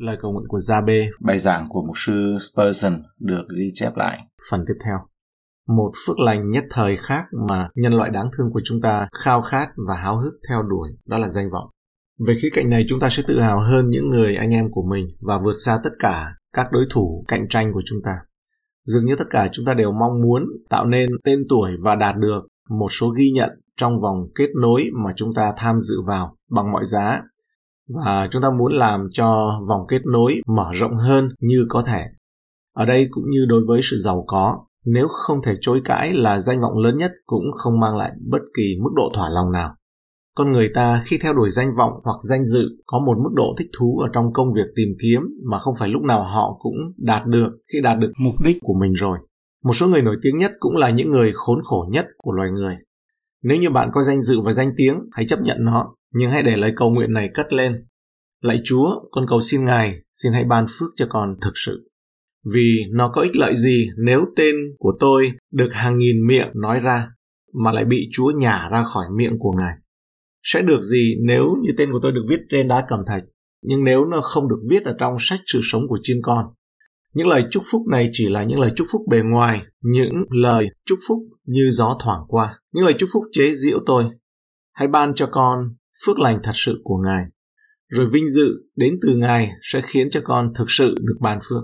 Lời cầu nguyện của Gia-bê Bài giảng của mục sư Spurgeon được ghi chép lại. Phần tiếp theo Một phước lành nhất thời khác mà nhân loại đáng thương của chúng ta khao khát và háo hức theo đuổi, đó là danh vọng. Về khía cạnh này chúng ta sẽ tự hào hơn những người anh em của mình và vượt xa tất cả các đối thủ cạnh tranh của chúng ta. Dường như tất cả chúng ta đều mong muốn tạo nên tên tuổi và đạt được một số ghi nhận trong vòng kết nối mà chúng ta tham dự vào bằng mọi giá và chúng ta muốn làm cho vòng kết nối mở rộng hơn như có thể. Ở đây cũng như đối với sự giàu có, nếu không thể chối cãi là danh vọng lớn nhất cũng không mang lại bất kỳ mức độ thỏa lòng nào. Con người ta khi theo đuổi danh vọng hoặc danh dự có một mức độ thích thú ở trong công việc tìm kiếm mà không phải lúc nào họ cũng đạt được khi đạt được mục đích của mình rồi. Một số người nổi tiếng nhất cũng là những người khốn khổ nhất của loài người. Nếu như bạn có danh dự và danh tiếng, hãy chấp nhận nó, nhưng hãy để lời cầu nguyện này cất lên. Lạy Chúa, con cầu xin Ngài, xin hãy ban phước cho con thực sự. Vì nó có ích lợi gì nếu tên của tôi được hàng nghìn miệng nói ra, mà lại bị Chúa nhả ra khỏi miệng của Ngài. Sẽ được gì nếu như tên của tôi được viết trên đá cẩm thạch, nhưng nếu nó không được viết ở trong sách sự sống của chiên con? Những lời chúc phúc này chỉ là những lời chúc phúc bề ngoài, những lời chúc phúc như gió thoảng qua, những lời chúc phúc chế giễu tôi. Hãy ban cho con phước lành thật sự của Ngài. Rồi vinh dự đến từ Ngài sẽ khiến cho con thực sự được ban phước.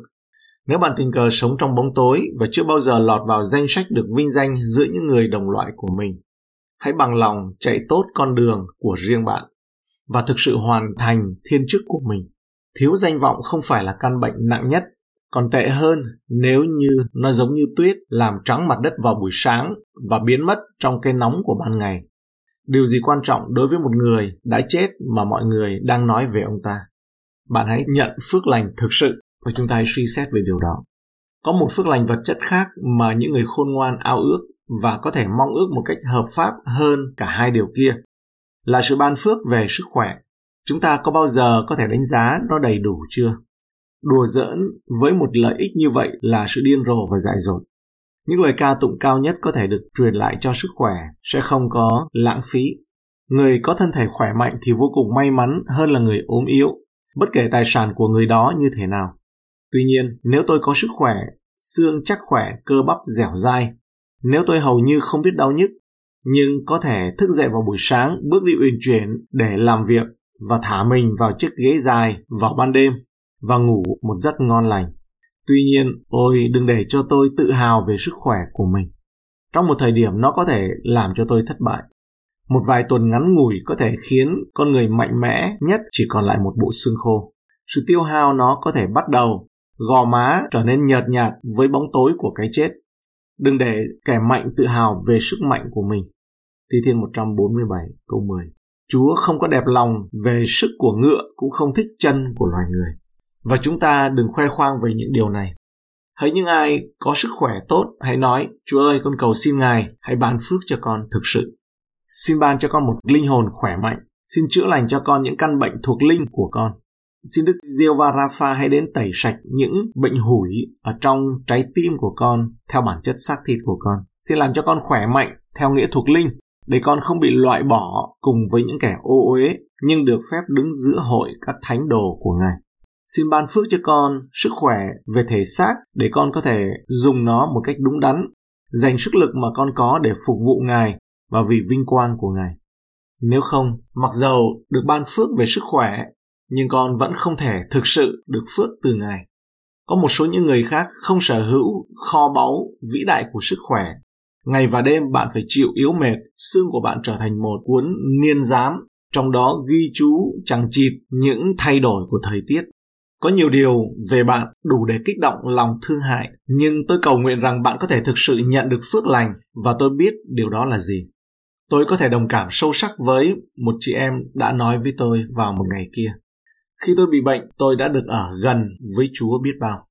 Nếu bạn tình cờ sống trong bóng tối và chưa bao giờ lọt vào danh sách được vinh danh giữa những người đồng loại của mình, hãy bằng lòng chạy tốt con đường của riêng bạn và thực sự hoàn thành thiên chức của mình. Thiếu danh vọng không phải là căn bệnh nặng nhất, còn tệ hơn, nếu như nó giống như tuyết làm trắng mặt đất vào buổi sáng và biến mất trong cái nóng của ban ngày. Điều gì quan trọng đối với một người đã chết mà mọi người đang nói về ông ta? Bạn hãy nhận phước lành thực sự và chúng ta hãy suy xét về điều đó. Có một phước lành vật chất khác mà những người khôn ngoan ao ước và có thể mong ước một cách hợp pháp hơn cả hai điều kia là sự ban phước về sức khỏe. Chúng ta có bao giờ có thể đánh giá nó đầy đủ chưa? Đùa giỡn với một lợi ích như vậy là sự điên rồ và dại dột. Những lời ca tụng cao nhất có thể được truyền lại cho sức khỏe sẽ không có lãng phí. Người có thân thể khỏe mạnh thì vô cùng may mắn hơn là người ốm yếu, bất kể tài sản của người đó như thế nào. Tuy nhiên, nếu tôi có sức khỏe, xương chắc khỏe, cơ bắp dẻo dai, nếu tôi hầu như không biết đau nhức, nhưng có thể thức dậy vào buổi sáng, bước đi uyển chuyển để làm việc và thả mình vào chiếc ghế dài vào ban đêm và ngủ một giấc ngon lành. Tuy nhiên, ôi đừng để cho tôi tự hào về sức khỏe của mình. Trong một thời điểm nó có thể làm cho tôi thất bại. Một vài tuần ngắn ngủi có thể khiến con người mạnh mẽ nhất chỉ còn lại một bộ xương khô. Sự tiêu hao nó có thể bắt đầu, gò má trở nên nhợt nhạt với bóng tối của cái chết. Đừng để kẻ mạnh tự hào về sức mạnh của mình. Thi Thiên 147 câu 10 Chúa không có đẹp lòng về sức của ngựa cũng không thích chân của loài người. Và chúng ta đừng khoe khoang về những điều này. Hãy những ai có sức khỏe tốt, hãy nói, Chúa ơi, con cầu xin Ngài, hãy ban phước cho con thực sự. Xin ban cho con một linh hồn khỏe mạnh. Xin chữa lành cho con những căn bệnh thuộc linh của con. Xin Đức Diêu và Rapha hãy đến tẩy sạch những bệnh hủi ở trong trái tim của con theo bản chất xác thịt của con. Xin làm cho con khỏe mạnh theo nghĩa thuộc linh để con không bị loại bỏ cùng với những kẻ ô uế nhưng được phép đứng giữa hội các thánh đồ của Ngài. Xin ban phước cho con sức khỏe về thể xác để con có thể dùng nó một cách đúng đắn, dành sức lực mà con có để phục vụ Ngài và vì vinh quang của Ngài. Nếu không, mặc dầu được ban phước về sức khỏe, nhưng con vẫn không thể thực sự được phước từ Ngài. Có một số những người khác không sở hữu kho báu vĩ đại của sức khỏe. Ngày và đêm bạn phải chịu yếu mệt, xương của bạn trở thành một cuốn niên giám, trong đó ghi chú chẳng chịt những thay đổi của thời tiết có nhiều điều về bạn đủ để kích động lòng thương hại, nhưng tôi cầu nguyện rằng bạn có thể thực sự nhận được phước lành và tôi biết điều đó là gì. Tôi có thể đồng cảm sâu sắc với một chị em đã nói với tôi vào một ngày kia. Khi tôi bị bệnh, tôi đã được ở gần với Chúa biết bao.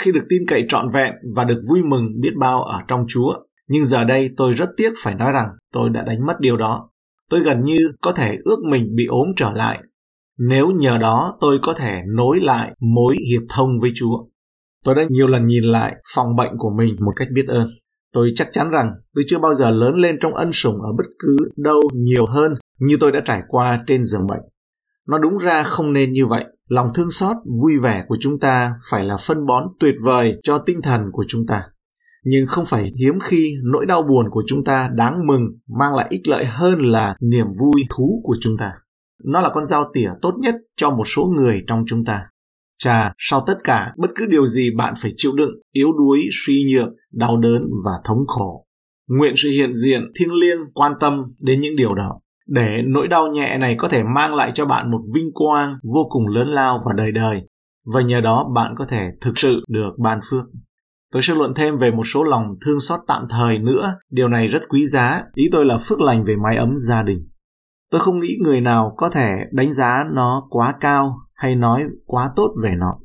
Khi được tin cậy trọn vẹn và được vui mừng biết bao ở trong Chúa, nhưng giờ đây tôi rất tiếc phải nói rằng tôi đã đánh mất điều đó. Tôi gần như có thể ước mình bị ốm trở lại nếu nhờ đó tôi có thể nối lại mối hiệp thông với Chúa. Tôi đã nhiều lần nhìn lại phòng bệnh của mình một cách biết ơn. Tôi chắc chắn rằng tôi chưa bao giờ lớn lên trong ân sủng ở bất cứ đâu nhiều hơn như tôi đã trải qua trên giường bệnh. Nó đúng ra không nên như vậy. Lòng thương xót, vui vẻ của chúng ta phải là phân bón tuyệt vời cho tinh thần của chúng ta. Nhưng không phải hiếm khi nỗi đau buồn của chúng ta đáng mừng mang lại ích lợi hơn là niềm vui thú của chúng ta. Nó là con dao tỉa tốt nhất cho một số người trong chúng ta. Chà, sau tất cả, bất cứ điều gì bạn phải chịu đựng, yếu đuối, suy nhược, đau đớn và thống khổ. Nguyện sự hiện diện thiêng liêng quan tâm đến những điều đó để nỗi đau nhẹ này có thể mang lại cho bạn một vinh quang vô cùng lớn lao và đời đời và nhờ đó bạn có thể thực sự được ban phước. Tôi sẽ luận thêm về một số lòng thương xót tạm thời nữa, điều này rất quý giá, ý tôi là phước lành về mái ấm gia đình. Tôi không nghĩ người nào có thể đánh giá nó quá cao hay nói quá tốt về nó.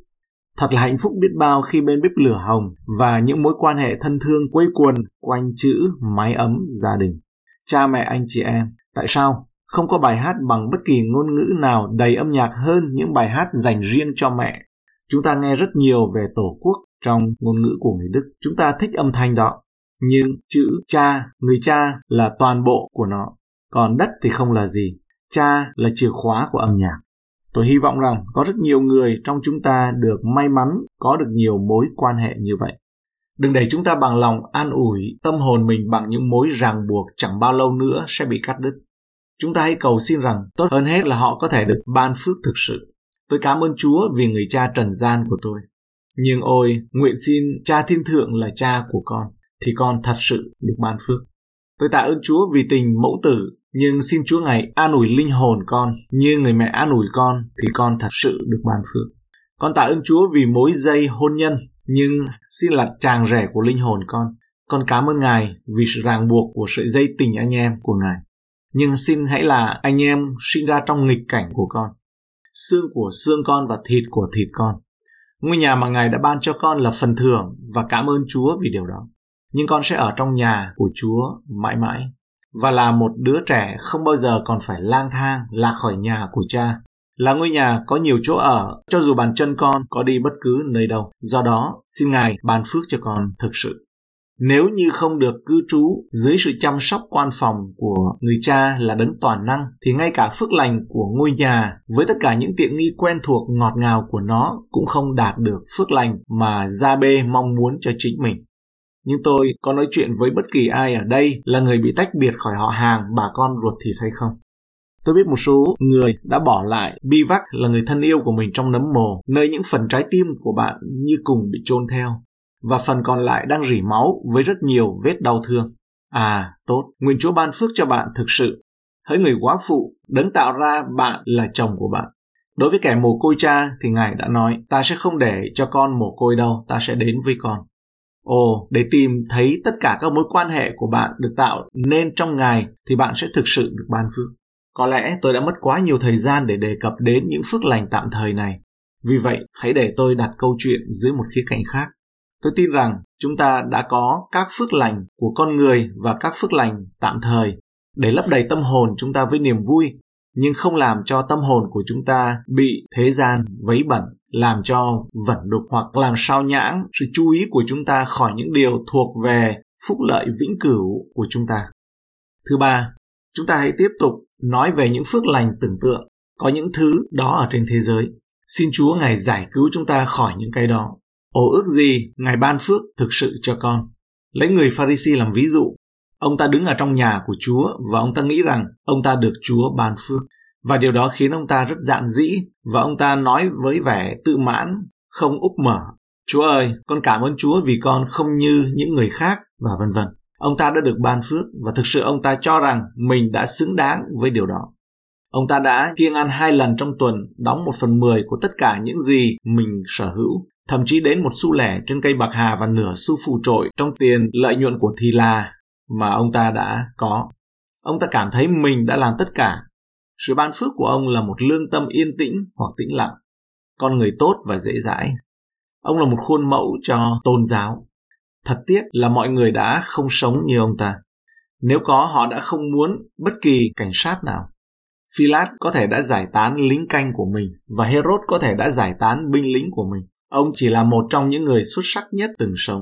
Thật là hạnh phúc biết bao khi bên bếp lửa hồng và những mối quan hệ thân thương quây quần quanh chữ mái ấm gia đình. Cha mẹ anh chị em, tại sao không có bài hát bằng bất kỳ ngôn ngữ nào đầy âm nhạc hơn những bài hát dành riêng cho mẹ? Chúng ta nghe rất nhiều về tổ quốc trong ngôn ngữ của người Đức. Chúng ta thích âm thanh đó. Nhưng chữ cha, người cha là toàn bộ của nó. Còn đất thì không là gì. Cha là chìa khóa của âm nhạc. Tôi hy vọng rằng có rất nhiều người trong chúng ta được may mắn có được nhiều mối quan hệ như vậy. Đừng để chúng ta bằng lòng an ủi tâm hồn mình bằng những mối ràng buộc chẳng bao lâu nữa sẽ bị cắt đứt. Chúng ta hãy cầu xin rằng tốt hơn hết là họ có thể được ban phước thực sự. Tôi cảm ơn Chúa vì người cha trần gian của tôi. Nhưng ôi, nguyện xin cha thiên thượng là cha của con, thì con thật sự được ban phước. Tôi tạ ơn Chúa vì tình mẫu tử nhưng xin Chúa Ngài an ủi linh hồn con, như người mẹ an ủi con thì con thật sự được ban phước. Con tạ ơn Chúa vì mối dây hôn nhân, nhưng xin là chàng rể của linh hồn con. Con cảm ơn Ngài vì sự ràng buộc của sợi dây tình anh em của Ngài. Nhưng xin hãy là anh em sinh ra trong nghịch cảnh của con. Xương của xương con và thịt của thịt con. Ngôi nhà mà Ngài đã ban cho con là phần thưởng và cảm ơn Chúa vì điều đó. Nhưng con sẽ ở trong nhà của Chúa mãi mãi. Và là một đứa trẻ không bao giờ còn phải lang thang lạc khỏi nhà của cha. Là ngôi nhà có nhiều chỗ ở, cho dù bàn chân con có đi bất cứ nơi đâu. Do đó, xin ngài ban phước cho con thực sự. Nếu như không được cư trú dưới sự chăm sóc quan phòng của người cha là đấng toàn năng, thì ngay cả phước lành của ngôi nhà với tất cả những tiện nghi quen thuộc ngọt ngào của nó cũng không đạt được phước lành mà gia bê mong muốn cho chính mình nhưng tôi có nói chuyện với bất kỳ ai ở đây là người bị tách biệt khỏi họ hàng bà con ruột thịt hay không. Tôi biết một số người đã bỏ lại bi vắc là người thân yêu của mình trong nấm mồ, nơi những phần trái tim của bạn như cùng bị chôn theo, và phần còn lại đang rỉ máu với rất nhiều vết đau thương. À, tốt, nguyện Chúa ban phước cho bạn thực sự. Hỡi người quá phụ, đấng tạo ra bạn là chồng của bạn. Đối với kẻ mồ côi cha thì Ngài đã nói, ta sẽ không để cho con mồ côi đâu, ta sẽ đến với con. Ồ, để tìm thấy tất cả các mối quan hệ của bạn được tạo nên trong ngày thì bạn sẽ thực sự được ban phước. Có lẽ tôi đã mất quá nhiều thời gian để đề cập đến những phước lành tạm thời này. Vì vậy, hãy để tôi đặt câu chuyện dưới một khía cạnh khác. Tôi tin rằng chúng ta đã có các phước lành của con người và các phước lành tạm thời để lấp đầy tâm hồn chúng ta với niềm vui nhưng không làm cho tâm hồn của chúng ta bị thế gian vấy bẩn, làm cho vẩn đục hoặc làm sao nhãng sự chú ý của chúng ta khỏi những điều thuộc về phúc lợi vĩnh cửu của chúng ta. Thứ ba, chúng ta hãy tiếp tục nói về những phước lành tưởng tượng, có những thứ đó ở trên thế giới. Xin Chúa Ngài giải cứu chúng ta khỏi những cái đó. Ồ ước gì Ngài ban phước thực sự cho con. Lấy người Pharisee làm ví dụ, Ông ta đứng ở trong nhà của Chúa và ông ta nghĩ rằng ông ta được Chúa ban phước. Và điều đó khiến ông ta rất dạn dĩ và ông ta nói với vẻ tự mãn, không úp mở. Chúa ơi, con cảm ơn Chúa vì con không như những người khác và vân vân. Ông ta đã được ban phước và thực sự ông ta cho rằng mình đã xứng đáng với điều đó. Ông ta đã kiêng ăn hai lần trong tuần, đóng một phần mười của tất cả những gì mình sở hữu, thậm chí đến một xu lẻ trên cây bạc hà và nửa xu phù trội trong tiền lợi nhuận của thì là mà ông ta đã có. Ông ta cảm thấy mình đã làm tất cả. Sự ban phước của ông là một lương tâm yên tĩnh hoặc tĩnh lặng, con người tốt và dễ dãi. Ông là một khuôn mẫu cho tôn giáo. Thật tiếc là mọi người đã không sống như ông ta. Nếu có, họ đã không muốn bất kỳ cảnh sát nào. Philat có thể đã giải tán lính canh của mình và Herod có thể đã giải tán binh lính của mình. Ông chỉ là một trong những người xuất sắc nhất từng sống.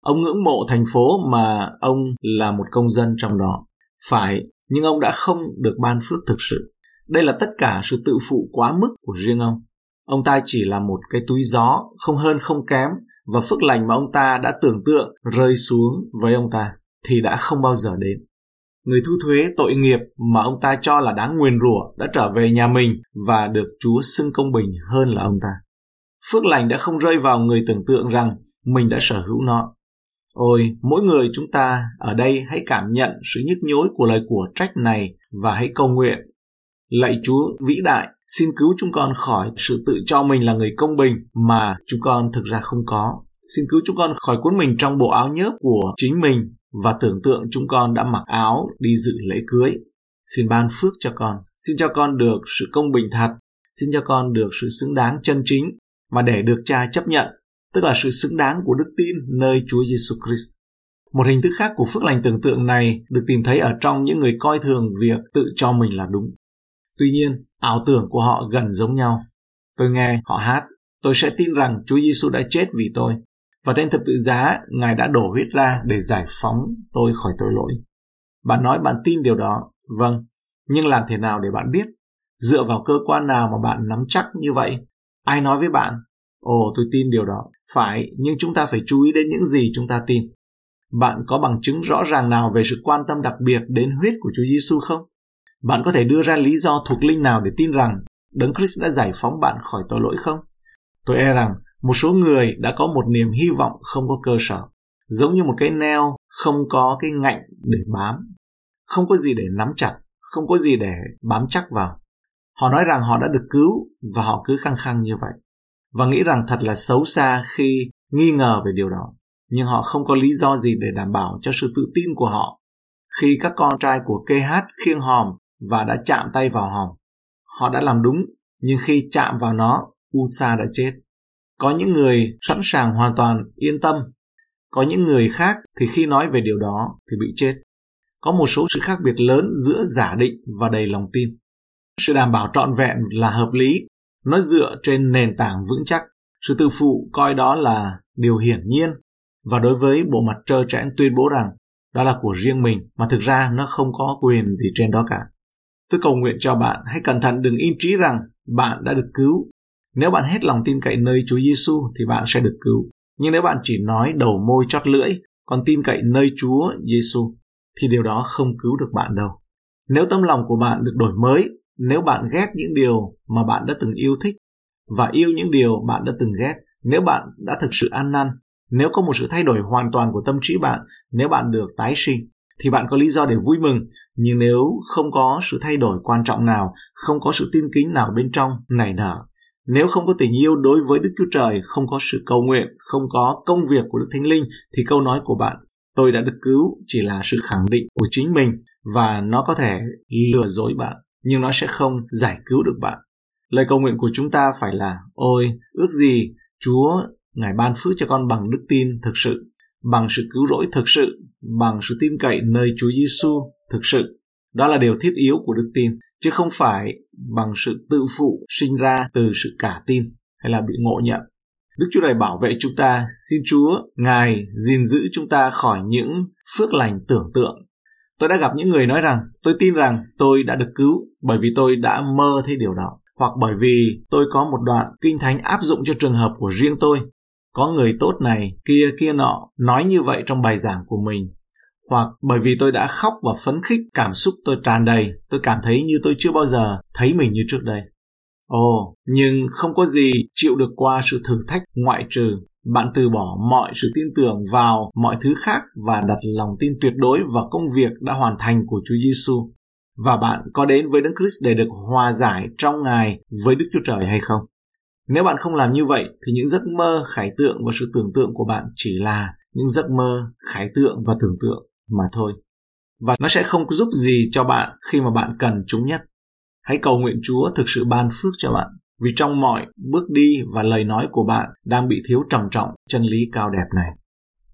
Ông ngưỡng mộ thành phố mà ông là một công dân trong đó. Phải, nhưng ông đã không được ban phước thực sự. Đây là tất cả sự tự phụ quá mức của riêng ông. Ông ta chỉ là một cái túi gió, không hơn không kém, và phước lành mà ông ta đã tưởng tượng rơi xuống với ông ta thì đã không bao giờ đến. Người thu thuế tội nghiệp mà ông ta cho là đáng nguyền rủa đã trở về nhà mình và được Chúa xưng công bình hơn là ông ta. Phước lành đã không rơi vào người tưởng tượng rằng mình đã sở hữu nó. Ôi, mỗi người chúng ta ở đây hãy cảm nhận sự nhức nhối của lời của trách này và hãy cầu nguyện. Lạy Chúa vĩ đại, xin cứu chúng con khỏi sự tự cho mình là người công bình mà chúng con thực ra không có. Xin cứu chúng con khỏi cuốn mình trong bộ áo nhớp của chính mình và tưởng tượng chúng con đã mặc áo đi dự lễ cưới. Xin ban phước cho con, xin cho con được sự công bình thật, xin cho con được sự xứng đáng chân chính và để được cha chấp nhận, tức là sự xứng đáng của đức tin nơi Chúa Giêsu Christ. Một hình thức khác của phước lành tưởng tượng này được tìm thấy ở trong những người coi thường việc tự cho mình là đúng. Tuy nhiên, ảo tưởng của họ gần giống nhau. Tôi nghe họ hát, tôi sẽ tin rằng Chúa Giêsu đã chết vì tôi và trên thập tự giá Ngài đã đổ huyết ra để giải phóng tôi khỏi tội lỗi. Bạn nói bạn tin điều đó, vâng, nhưng làm thế nào để bạn biết? Dựa vào cơ quan nào mà bạn nắm chắc như vậy? Ai nói với bạn? Ồ, tôi tin điều đó. Phải, nhưng chúng ta phải chú ý đến những gì chúng ta tin. Bạn có bằng chứng rõ ràng nào về sự quan tâm đặc biệt đến huyết của Chúa Giêsu không? Bạn có thể đưa ra lý do thuộc linh nào để tin rằng Đấng Christ đã giải phóng bạn khỏi tội lỗi không? Tôi e rằng một số người đã có một niềm hy vọng không có cơ sở, giống như một cái neo không có cái ngạnh để bám, không có gì để nắm chặt, không có gì để bám chắc vào. Họ nói rằng họ đã được cứu và họ cứ khăng khăng như vậy và nghĩ rằng thật là xấu xa khi nghi ngờ về điều đó. Nhưng họ không có lý do gì để đảm bảo cho sự tự tin của họ. Khi các con trai của kh khiêng hòm và đã chạm tay vào hòm, họ đã làm đúng, nhưng khi chạm vào nó, Usa đã chết. Có những người sẵn sàng hoàn toàn yên tâm, có những người khác thì khi nói về điều đó thì bị chết. Có một số sự khác biệt lớn giữa giả định và đầy lòng tin. Sự đảm bảo trọn vẹn là hợp lý, nó dựa trên nền tảng vững chắc. Sự tự phụ coi đó là điều hiển nhiên và đối với bộ mặt trơ trẽn tuyên bố rằng đó là của riêng mình mà thực ra nó không có quyền gì trên đó cả. Tôi cầu nguyện cho bạn hãy cẩn thận đừng im trí rằng bạn đã được cứu nếu bạn hết lòng tin cậy nơi Chúa Giêsu thì bạn sẽ được cứu. Nhưng nếu bạn chỉ nói đầu môi chót lưỡi, còn tin cậy nơi Chúa Giêsu thì điều đó không cứu được bạn đâu. Nếu tâm lòng của bạn được đổi mới, nếu bạn ghét những điều mà bạn đã từng yêu thích và yêu những điều bạn đã từng ghét, nếu bạn đã thực sự ăn năn, nếu có một sự thay đổi hoàn toàn của tâm trí bạn, nếu bạn được tái sinh, thì bạn có lý do để vui mừng. Nhưng nếu không có sự thay đổi quan trọng nào, không có sự tin kính nào bên trong nảy nở, nếu không có tình yêu đối với Đức Chúa Trời, không có sự cầu nguyện, không có công việc của Đức Thánh Linh, thì câu nói của bạn, tôi đã được cứu, chỉ là sự khẳng định của chính mình và nó có thể lừa dối bạn, nhưng nó sẽ không giải cứu được bạn. Lời cầu nguyện của chúng ta phải là, ôi, ước gì Chúa Ngài ban phước cho con bằng đức tin thực sự, bằng sự cứu rỗi thực sự, bằng sự tin cậy nơi Chúa Giêsu thực sự. Đó là điều thiết yếu của đức tin chứ không phải bằng sự tự phụ sinh ra từ sự cả tin hay là bị ngộ nhận. Đức Chúa Trời bảo vệ chúng ta, xin Chúa, Ngài gìn giữ chúng ta khỏi những phước lành tưởng tượng. Tôi đã gặp những người nói rằng, tôi tin rằng tôi đã được cứu bởi vì tôi đã mơ thấy điều đó, hoặc bởi vì tôi có một đoạn kinh thánh áp dụng cho trường hợp của riêng tôi. Có người tốt này, kia kia nọ, nói như vậy trong bài giảng của mình, hoặc bởi vì tôi đã khóc và phấn khích, cảm xúc tôi tràn đầy, tôi cảm thấy như tôi chưa bao giờ thấy mình như trước đây. Ồ, nhưng không có gì chịu được qua sự thử thách ngoại trừ bạn từ bỏ mọi sự tin tưởng vào mọi thứ khác và đặt lòng tin tuyệt đối vào công việc đã hoàn thành của Chúa Giêsu. Và bạn có đến với Đấng Christ để được hòa giải trong Ngài với Đức Chúa Trời hay không? Nếu bạn không làm như vậy thì những giấc mơ, khải tượng và sự tưởng tượng của bạn chỉ là những giấc mơ, khải tượng và tưởng tượng mà thôi. Và nó sẽ không giúp gì cho bạn khi mà bạn cần chúng nhất. Hãy cầu nguyện Chúa thực sự ban phước cho bạn, vì trong mọi bước đi và lời nói của bạn đang bị thiếu trầm trọng, chân lý cao đẹp này.